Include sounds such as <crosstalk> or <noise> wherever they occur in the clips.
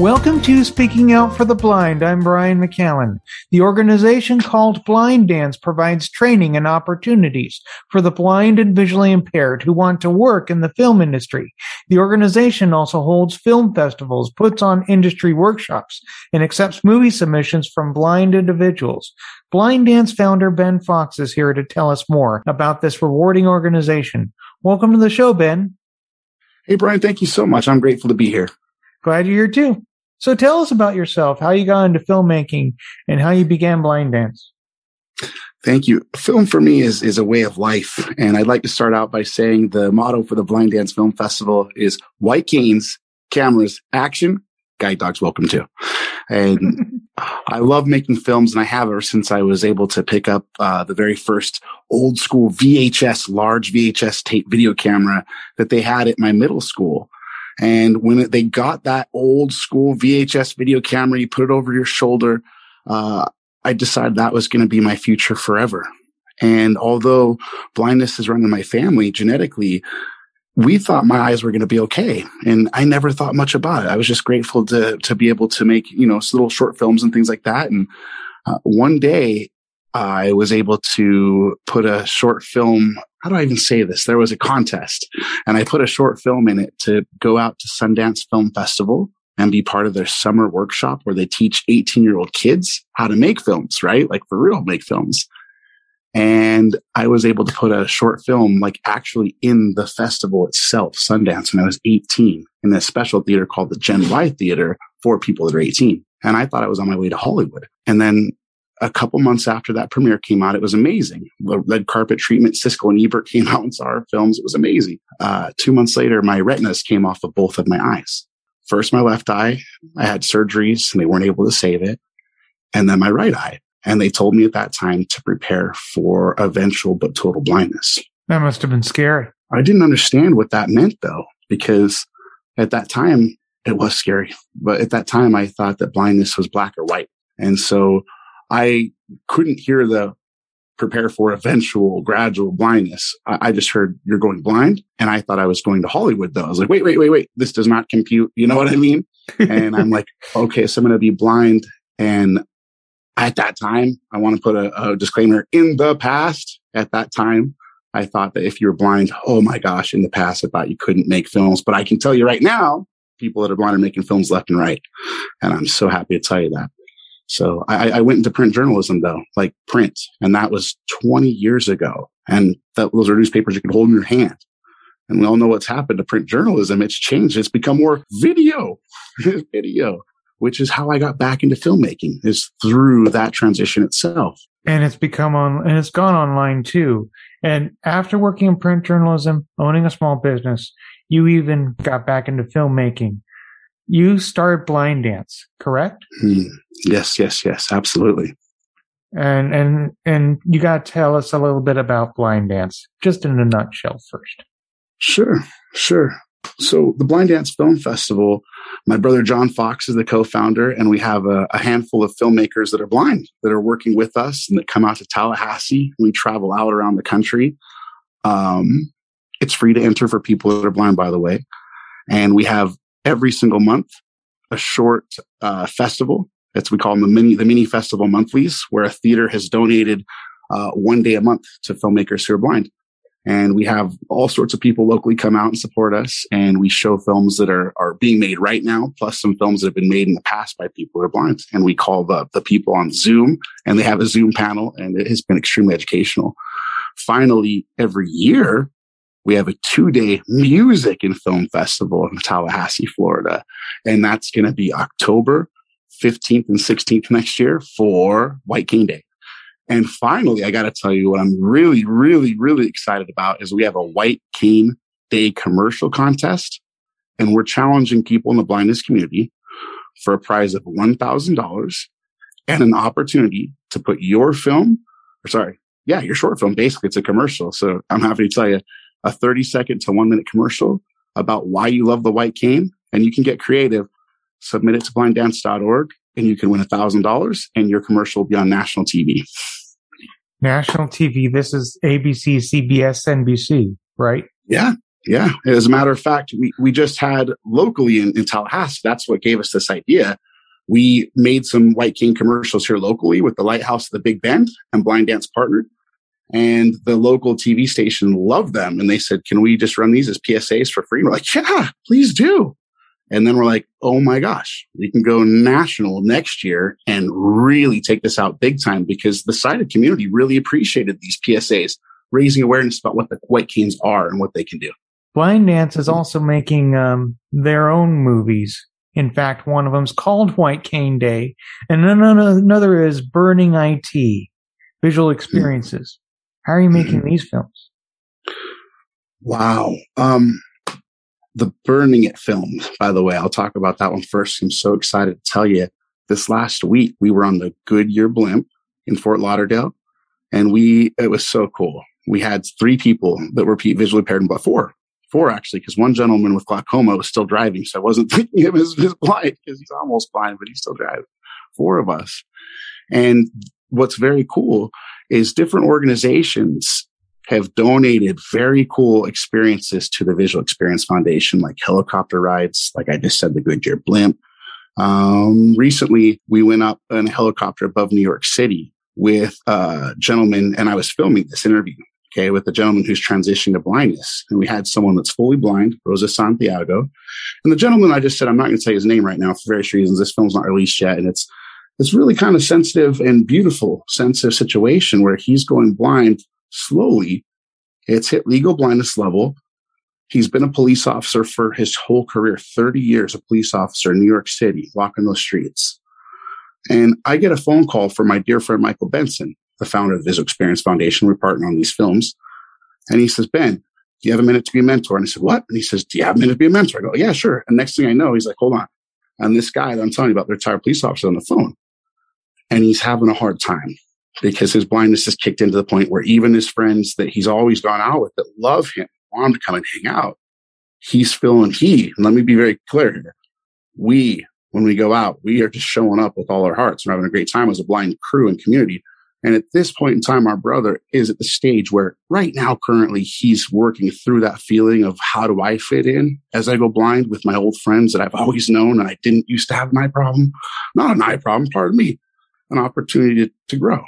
Welcome to Speaking Out for the Blind. I'm Brian McCallan. The organization called Blind Dance provides training and opportunities for the blind and visually impaired who want to work in the film industry. The organization also holds film festivals, puts on industry workshops, and accepts movie submissions from blind individuals. Blind Dance founder Ben Fox is here to tell us more about this rewarding organization. Welcome to the show, Ben. Hey, Brian, thank you so much. I'm grateful to be here. Glad you're here too. So tell us about yourself, how you got into filmmaking and how you began blind dance. Thank you. Film for me is, is a way of life. And I'd like to start out by saying the motto for the Blind Dance Film Festival is white canes, cameras, action, guide dogs welcome to. And <laughs> I love making films and I have ever since I was able to pick up uh, the very first old school VHS, large VHS tape video camera that they had at my middle school. And when they got that old school VHS video camera, you put it over your shoulder. Uh, I decided that was going to be my future forever. And although blindness is run in my family genetically, we thought my eyes were going to be okay. And I never thought much about it. I was just grateful to, to be able to make, you know, little short films and things like that. And uh, one day I was able to put a short film. How do I even say this? There was a contest and I put a short film in it to go out to Sundance Film Festival and be part of their summer workshop where they teach 18 year old kids how to make films, right? Like for real make films. And I was able to put a short film like actually in the festival itself, Sundance, when I was 18 in a special theater called the Gen Y Theater for people that are 18. And I thought I was on my way to Hollywood. And then a couple months after that premiere came out, it was amazing. The red carpet treatment, Siskel and Ebert <laughs> came out and saw our films. It was amazing. Uh, two months later, my retinas came off of both of my eyes. First, my left eye, I had surgeries and they weren't able to save it. And then my right eye. And they told me at that time to prepare for eventual but total blindness. That must have been scary. I didn't understand what that meant though, because at that time it was scary. But at that time, I thought that blindness was black or white. And so I couldn't hear the prepare for eventual gradual blindness. I, I, just heard you're going blind. And I thought I was going to Hollywood though. I was like, wait, wait, wait, wait. This does not compute. You know what I mean? and I'm like, <laughs> okay, so I'm going to be blind. And at that time, I want to put a, a disclaimer in the past. At that time, I thought that if you were blind, oh my gosh, in the past, I thought you couldn't make films. But I can tell you right now, people that are blind are making films left and right. And I'm so happy to tell you that. So I, I, went into print journalism though, like print, and that was 20 years ago. And that, those are newspapers you could hold in your hand. And we all know what's happened to print journalism. It's changed. It's become more video, <laughs> video, which is how I got back into filmmaking is through that transition itself. And it's become on, and it's gone online too. And after working in print journalism, owning a small business, you even got back into filmmaking you started blind dance, correct? Mm, yes, yes, yes, absolutely. And and and you got to tell us a little bit about blind dance, just in a nutshell first. Sure, sure. So the Blind Dance Film Festival, my brother John Fox is the co-founder, and we have a, a, handful of filmmakers that are blind that are working with us and that come out to Tallahassee. We travel out around the country. Um, it's free to enter for people that are blind, by the way. And we have every single month a short uh, festival. That's we call them the mini the mini festival monthlies, where a theater has donated uh, one day a month to filmmakers who are blind. And we have all sorts of people locally come out and support us. And we show films that are, are being made right now, plus some films that have been made in the past by people who are blind. And we call the, the people on Zoom and they have a Zoom panel and it has been extremely educational. Finally, every year, we have a two day music and film festival in Tallahassee, Florida. And that's going to be October 15th and 16th next year for White Cane Day. And finally, I got to tell you what I'm really, really, really excited about is we have a White Cane Day commercial contest and we're challenging people in the blindness community for a prize of $1,000 and an opportunity to put your film, or sorry, yeah, your short film, basically it's a commercial. So I'm happy to tell you a 30 second to one minute commercial about why you love the white cane and you can get creative. Submit it to blinddance.org and you can win a thousand dollars and your commercial will be on national TV. National TV. This is ABC, CBS, NBC, right? Yeah. Yeah. As a matter of fact, we, we just had locally in, in Tallahassee. That's what gave us this idea. We made some White Cane commercials here locally with the Lighthouse of the Big Bend and Blind Dance partnered. And the local TV station loved them. And they said, can we just run these as PSAs for free? And we're like, yeah, please do. And then we're like, oh my gosh, we can go national next year and really take this out big time because the sighted community really appreciated these PSAs, raising awareness about what the white canes are and what they can do. Blind Dance is also making um, their own movies. In fact, one of them's called White Cane Day, and another is Burning IT, Visual Experiences. How are you making these films? Wow. Um, the Burning It film, by the way, I'll talk about that one first. I'm so excited to tell you. This last week, we were on the Goodyear Blimp in Fort Lauderdale, and we, it was so cool. We had three people that were visually impaired, but four, four actually, because one gentleman with glaucoma was still driving. So I wasn't <laughs> thinking of him as, as blind because he's almost blind, but he's still driving. Four of us. And what's very cool is different organizations have donated very cool experiences to the Visual Experience Foundation, like helicopter rides, like I just said, the Goodyear blimp. Um, recently, we went up in a helicopter above New York City with a gentleman, and I was filming this interview, okay, with a gentleman who's transitioned to blindness. And we had someone that's fully blind, Rosa Santiago. And the gentleman I just said, I'm not going to say his name right now for various reasons. This film's not released yet, and it's it's really kind of sensitive and beautiful, sensitive situation where he's going blind slowly. It's hit legal blindness level. He's been a police officer for his whole career, 30 years, a police officer in New York City, walking those streets. And I get a phone call from my dear friend, Michael Benson, the founder of the Visual Experience Foundation. We partner on these films. And he says, Ben, do you have a minute to be a mentor? And I said, what? And he says, do you have a minute to be a mentor? I go, yeah, sure. And next thing I know, he's like, hold on. And this guy that I'm telling you about, the retired police officer on the phone. And he's having a hard time because his blindness has kicked into the point where even his friends that he's always gone out with that love him, want him to come and hang out, he's feeling he, let me be very clear here. We, when we go out, we are just showing up with all our hearts and having a great time as a blind crew and community. And at this point in time, our brother is at the stage where right now, currently, he's working through that feeling of how do I fit in as I go blind with my old friends that I've always known and I didn't used to have an eye problem. Not an eye problem, pardon me, an opportunity to, to grow.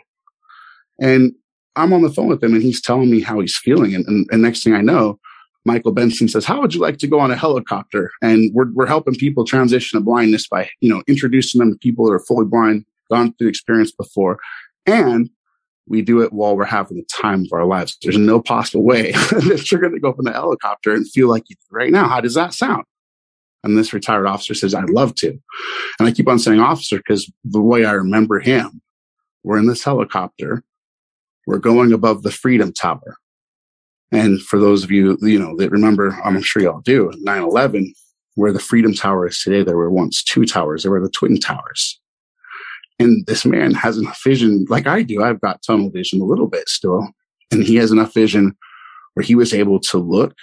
And I'm on the phone with him and he's telling me how he's feeling. And, and, and next thing I know, Michael Benson says, how would you like to go on a helicopter? And we're, we're helping people transition to blindness by, you know, introducing them to people that are fully blind, gone through the experience before. And we do it while we're having the time of our lives. There's no possible way <laughs> that you're going to go up in the helicopter and feel like you right now. How does that sound? And this retired officer says, I'd love to. And I keep on saying officer because the way I remember him, we're in this helicopter we're going above the Freedom Tower. And for those of you, you know, that remember, I'm sure y'all do, 9-11, where the Freedom Tower is today, there were once two towers. There were the Twin Towers. And this man has enough vision, like I do. I've got tunnel vision a little bit still. And he has enough vision where he was able to look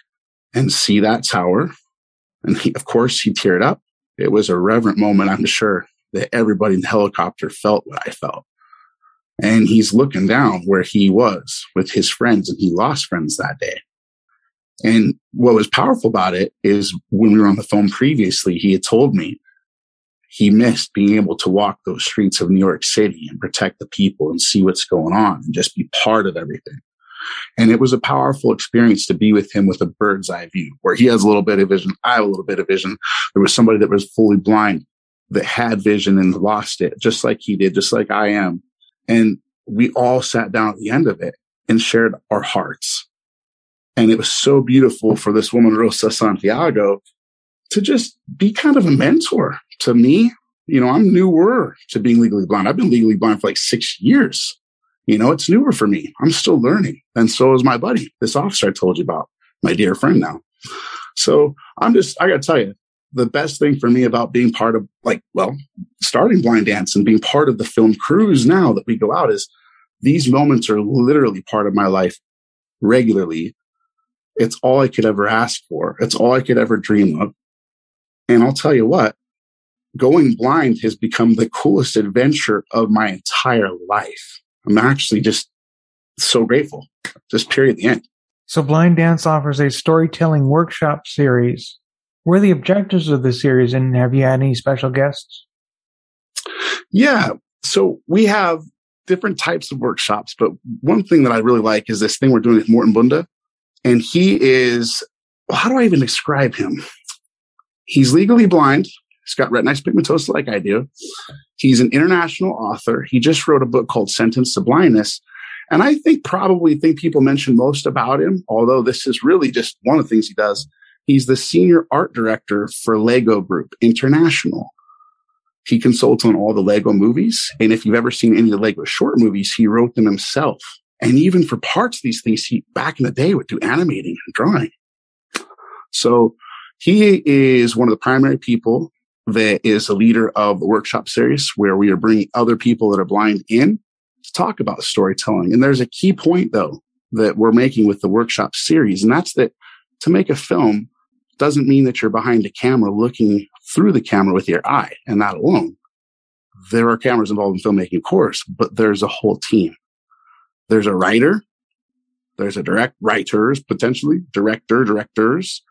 and see that tower. And he, of course, he teared up. It was a reverent moment, I'm sure, that everybody in the helicopter felt what I felt and he's looking down where he was with his friends and he lost friends that day. And what was powerful about it is when we were on the phone previously, he had told me he missed being able to walk those streets of New York City and protect the people and see what's going on and just be part of everything. And it was a powerful experience to be with him with a bird's eye view where he has a little bit of vision. I have a little bit of vision. There was somebody that was fully blind that had vision and lost it just like he did, just like I am and we all sat down at the end of it and shared our hearts. And it was so beautiful for this woman, Rosa Santiago, to just be kind of a mentor to me. You know, I'm newer to being legally blind. I've been legally blind for like six years. You know, it's newer for me. I'm still learning. And so is my buddy, this officer I told you about, my dear friend now. So I'm just, I got to tell you, the best thing for me about being part of like, well, starting blind dance and being part of the film crews now that we go out is These moments are literally part of my life regularly. It's all I could ever ask for. It's all I could ever dream of. And I'll tell you what, going blind has become the coolest adventure of my entire life. I'm actually just so grateful. Just period, the end. So Blind Dance offers a storytelling workshop series. What are the objectives of the series and have you had any special guests? Yeah. So we have different types of workshops, but one thing that I really like is this thing we're doing with Morten Bonde. And he is, how do I even describe him? He's legally blind. He's got retinitis pigmentosa like I do. He's an international author. He just wrote a book called Sentence to Blindness. And I think probably think people mention most about him, although this is really just one of the things he does. He's the senior art director for Lego Group International. He consults on all the Lego movies. And if you've ever seen any of the Lego short movies, he wrote them himself. And even for parts of these things, he back in the day would do animating and drawing. So he is one of the primary people that is a leader of the workshop series where we are bringing other people that are blind in to talk about storytelling. And there's a key point though that we're making with the workshop series. And that's that to make a film doesn't mean that you're behind a camera looking through the camera with your eye and that alone. There are cameras involved in filmmaking, of course, but there's a whole team. There's a writer. There's a direct writers, potentially director, directors.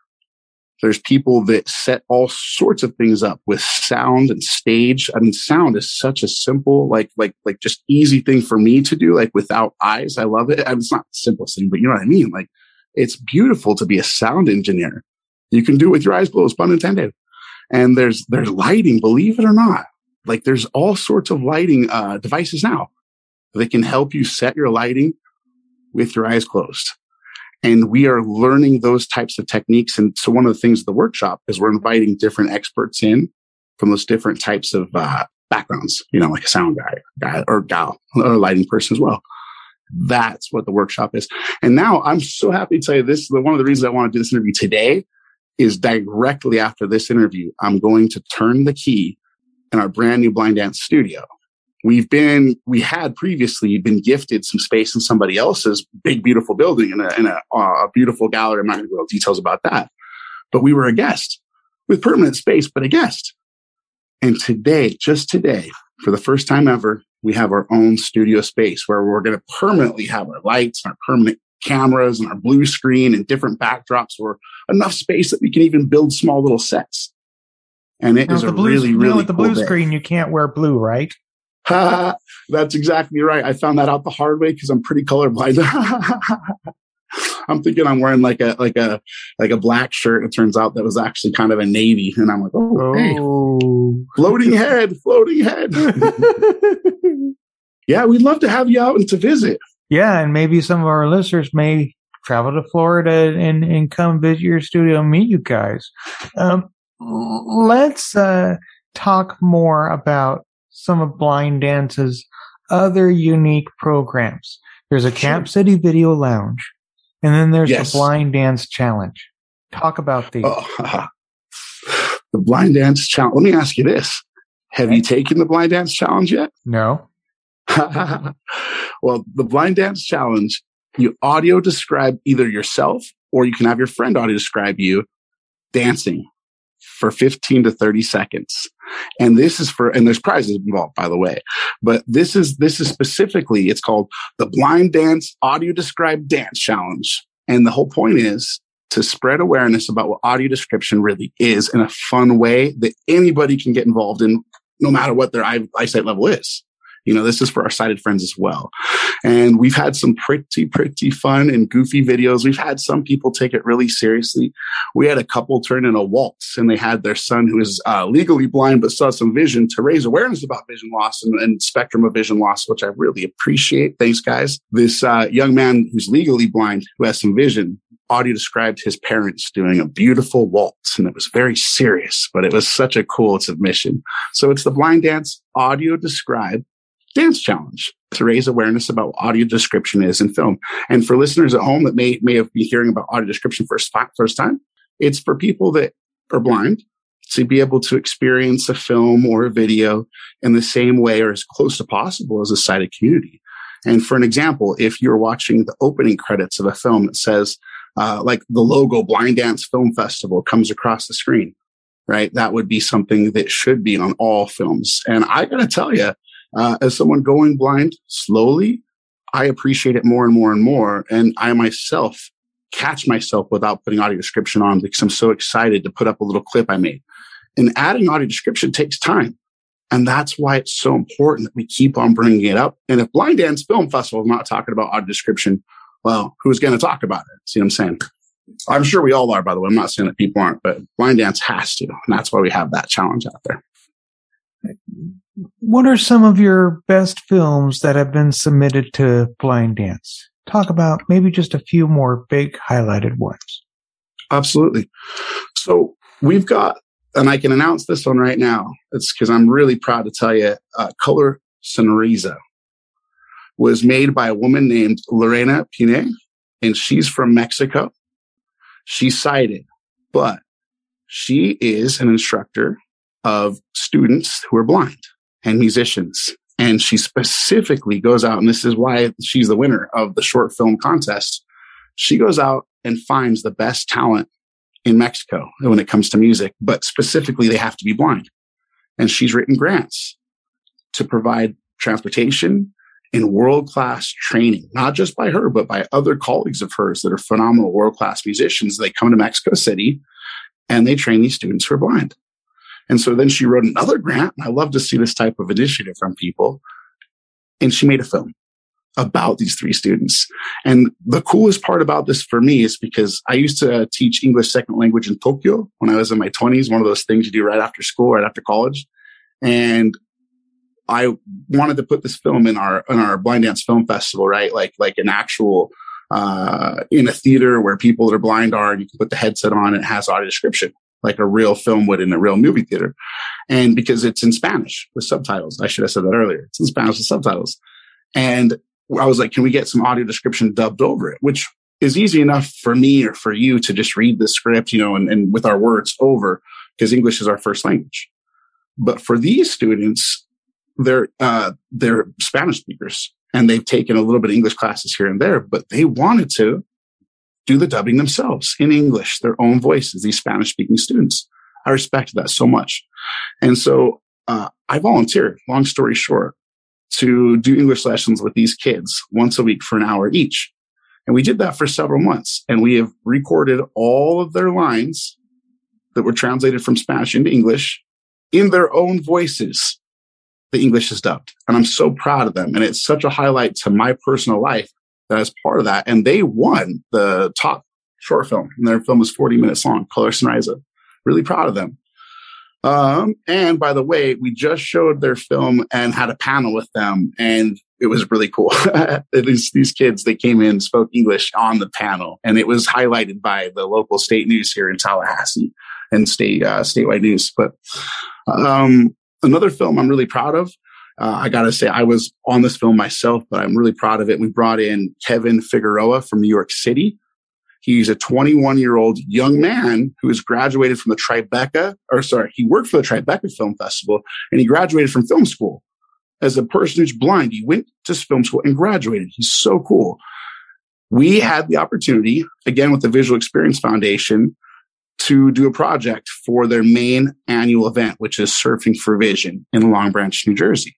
There's people that set all sorts of things up with sound and stage. I mean, sound is such a simple, like, like, like just easy thing for me to do, like without eyes. I love it. I mean, it's not the simplest thing, but you know what I mean? Like it's beautiful to be a sound engineer. You can do it with your eyes closed, pun intended. And there's, there's lighting, believe it or not. Like there's all sorts of lighting, uh, devices now that can help you set your lighting with your eyes closed. And we are learning those types of techniques. And so one of the things of the workshop is we're inviting different experts in from those different types of uh, backgrounds, you know, like a sound guy, guy or gal or lighting person as well. That's what the workshop is. And now I'm so happy to tell you this. One of the reasons I want to do this interview today is directly after this interview, I'm going to turn the key in our brand new blind dance studio we've been we had previously been gifted some space in somebody else's big beautiful building in a, in a, uh, a beautiful gallery i'm not going to go into details about that but we were a guest with permanent space but a guest and today just today for the first time ever we have our own studio space where we're going to permanently have our lights and our permanent cameras and our blue screen and different backdrops or enough space that we can even build small little sets and it now, is a blue, really, really you know, with the cool blue day. screen, you can't wear blue, right? <laughs> That's exactly right. I found that out the hard way because I'm pretty colorblind. <laughs> I'm thinking I'm wearing like a like a like a black shirt. It turns out that was actually kind of a navy, and I'm like, oh, oh. Hey, floating <laughs> head, floating head. yeah, we'd love to have you out and to visit. Yeah, and maybe some of our listeners may travel to Florida and and come visit your studio and meet you guys. Um, let's uh, talk more about some of Blind Dance's other unique programs. There's a Camp City Video Lounge, and then there's yes. the Blind Dance Challenge. Talk about these. Oh, <laughs> the Blind Dance Challenge. Let me ask you this. Have okay. you taken the Blind Dance Challenge yet? No. <laughs> well, the Blind Dance Challenge, you audio describe either yourself or you can have your friend audio describe you dancing for 15 to 30 seconds. And this is for, and there's prizes involved, by the way, but this is, this is specifically, it's called the blind dance audio described dance challenge. And the whole point is to spread awareness about what audio description really is in a fun way that anybody can get involved in, no matter what their eyesight level is. You know, this is for our sighted friends as well. And we've had some pretty, pretty fun and goofy videos. We've had some people take it really seriously. We had a couple turn in a waltz and they had their son who is uh, legally blind but saw some vision to raise awareness about vision loss and, and spectrum of vision loss, which I really appreciate. Thanks, guys. This uh, young man who's legally blind who has some vision audio described his parents doing a beautiful waltz and it was very serious, but it was such a cool submission. So it's the blind dance audio described dance challenge to raise awareness about what audio description is in film. And for listeners at home that may, may have been hearing about audio description for first time, it's for people that are blind to be able to experience a film or a video in the same way or as close to possible as a sighted community. And for an example, if you're watching the opening credits of a film that says, uh, like the logo Blind Dance Film Festival comes across the screen, right? That would be something that should be on all films. And I gotta tell you, uh, as someone going blind slowly, I appreciate it more and more and more. And I myself catch myself without putting audio description on because I'm so excited to put up a little clip I made. And adding audio description takes time. And that's why it's so important that we keep on bringing it up. And if Blind Dance Film Festival is not talking about audio description, well, who's going to talk about it? See what I'm saying? I'm sure we all are, by the way. I'm not saying that people aren't, but Blind Dance has to. And that's why we have that challenge out there. What are some of your best films that have been submitted to Blind Dance? Talk about maybe just a few more big highlighted ones. Absolutely. So we've got and I can announce this one right now. It's because I'm really proud to tell you, uh, Color Sonrisa was made by a woman named Lorena Pine, and she's from Mexico. She's sighted, but she is an instructor of students who are blind and musicians. And she specifically goes out, and this is why she's the winner of the short film contest. She goes out and finds the best talent in Mexico when it comes to music, but specifically they have to be blind. And she's written grants to provide transportation and world class training, not just by her, but by other colleagues of hers that are phenomenal world class musicians. They come to Mexico City and they train these students who are blind. And so then she wrote another grant. And I love to see this type of initiative from people. And she made a film about these three students. And the coolest part about this for me is because I used to teach English second language in Tokyo when I was in my 20s, one of those things you do right after school, right after college. And I wanted to put this film in our in our blind dance film festival, right? Like like an actual uh, in a theater where people that are blind are, and you can put the headset on and it has audio description, like a real film would in a real movie theater. And because it's in Spanish with subtitles, I should have said that earlier. It's in Spanish with subtitles. And I was like, can we get some audio description dubbed over it? Which is easy enough for me or for you to just read the script, you know, and, and with our words over because English is our first language. But for these students, they're, uh, they're Spanish speakers and they've taken a little bit of English classes here and there, but they wanted to do the dubbing themselves in English, their own voices, these Spanish speaking students. I respect that so much. And so, uh, I volunteered, long story short to do English lessons with these kids once a week for an hour each. And we did that for several months and we have recorded all of their lines that were translated from Spanish into English in their own voices. The English is dubbed and I'm so proud of them. And it's such a highlight to my personal life as part of that. And they won the top short film and their film was 40 minutes long, Color Sonrisa. Really proud of them. Um, and by the way, we just showed their film and had a panel with them and it was really cool. <laughs> these, these kids, they came in, spoke English on the panel and it was highlighted by the local state news here in Tallahassee and state, uh, statewide news. But, um, another film I'm really proud of. Uh, I gotta say, I was on this film myself, but I'm really proud of it. We brought in Kevin Figueroa from New York City He's a 21 year old young man who has graduated from the Tribeca, or sorry, he worked for the Tribeca Film Festival and he graduated from film school. As a person who's blind, he went to film school and graduated. He's so cool. We had the opportunity, again, with the Visual Experience Foundation, to do a project for their main annual event, which is Surfing for Vision in Long Branch, New Jersey.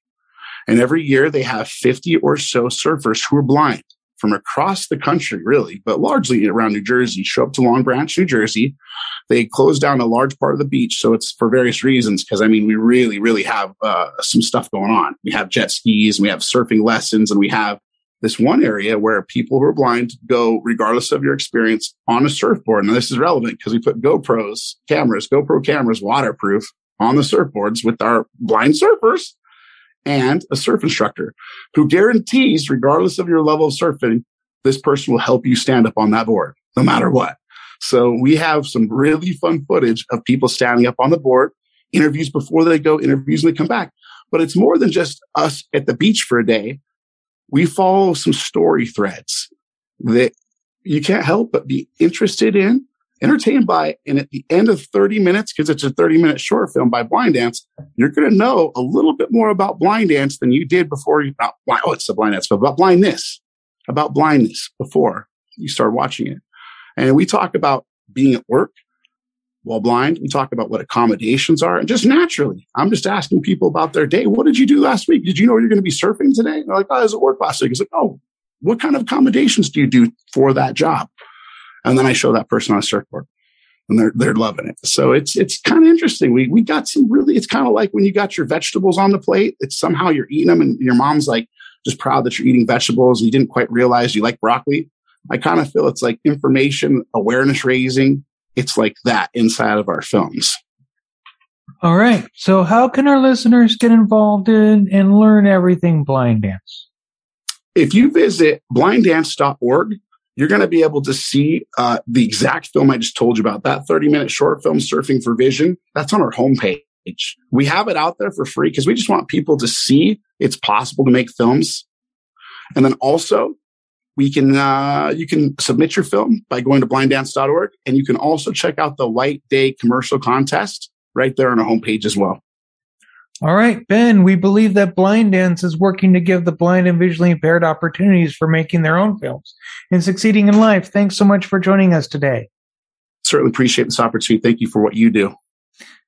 And every year they have 50 or so surfers who are blind from across the country, really, but largely around New Jersey, show up to Long Branch, New Jersey. They close down a large part of the beach. So it's for various reasons. Cause I mean, we really, really have uh, some stuff going on. We have jet skis, we have surfing lessons, and we have this one area where people who are blind go, regardless of your experience, on a surfboard. Now, this is relevant because we put GoPros cameras, GoPro cameras, waterproof on the surfboards with our blind surfers and a surf instructor who guarantees, regardless of your level of surfing, this person will help you stand up on that board no matter what. So we have some really fun footage of people standing up on the board, interviews before they go, interviews when they come back. But it's more than just us at the beach for a day. We follow some story threads that you can't help but be interested in entertained by, and at the end of 30 minutes, because it's a 30 minute short film by Blind Dance, you're going to know a little bit more about blind dance than you did before you, not, oh, it's the blind dance, but about blindness, about blindness before you start watching it. And we talk about being at work while blind. We talk about what accommodations are and just naturally, I'm just asking people about their day. What did you do last week? Did you know you're going to be surfing today? they're like, oh, I was at work last week. It's like, oh, what kind of accommodations do you do for that job? And then I show that person on a surfboard and they're, they're loving it. So it's, it's kind of interesting. We, we got some really, it's kind of like when you got your vegetables on the plate, it's somehow you're eating them and your mom's like just proud that you're eating vegetables and you didn't quite realize you like broccoli. I kind of feel it's like information awareness raising. It's like that inside of our films. All right. So how can our listeners get involved in and learn everything blind dance? If you visit blinddance.org, you're going to be able to see uh, the exact film I just told you about. That 30 minute short film, Surfing for Vision, that's on our homepage. We have it out there for free because we just want people to see it's possible to make films. And then also, we can uh, you can submit your film by going to blinddance.org, and you can also check out the White Day commercial contest right there on our homepage as well. All right, Ben, we believe that Blind Dance is working to give the blind and visually impaired opportunities for making their own films and succeeding in life. Thanks so much for joining us today. Certainly appreciate this opportunity. Thank you for what you do.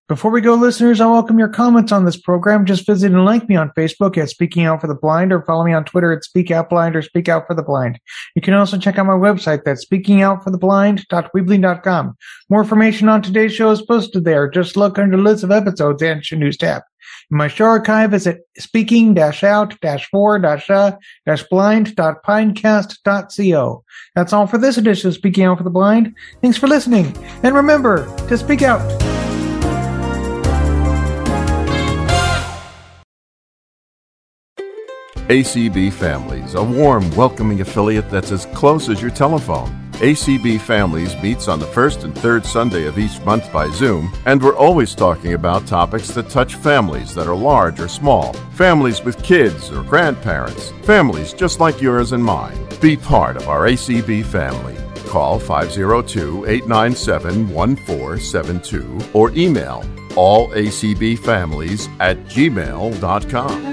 Before we go, listeners, I welcome your comments on this program. Just visit and like me on Facebook at Speaking Out for the Blind or follow me on Twitter at Speak Out Blind or Speak Out for the Blind. You can also check out my website that's speakingoutfortheblind.weebly.com. More information on today's show is posted there. Just look under the list of episodes and news tab. My show archive is at speaking-out-for-blind.pinecast.co. That's all for this edition of Speaking Out for the Blind. Thanks for listening. And remember to speak out. ACB Families, a warm, welcoming affiliate that's as close as your telephone. ACB Families meets on the first and third Sunday of each month by Zoom, and we're always talking about topics that touch families that are large or small, families with kids or grandparents, families just like yours and mine. Be part of our ACB family. Call 502 897 1472 or email allacbfamilies at gmail.com.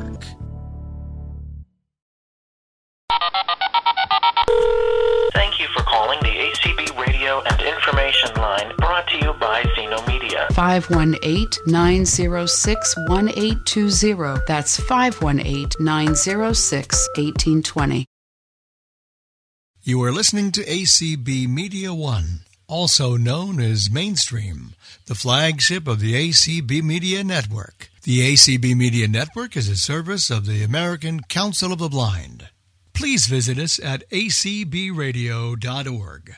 518 906 1820. That's 518 906 1820. You are listening to ACB Media One, also known as Mainstream, the flagship of the ACB Media Network. The ACB Media Network is a service of the American Council of the Blind please visit us at acbradio.org.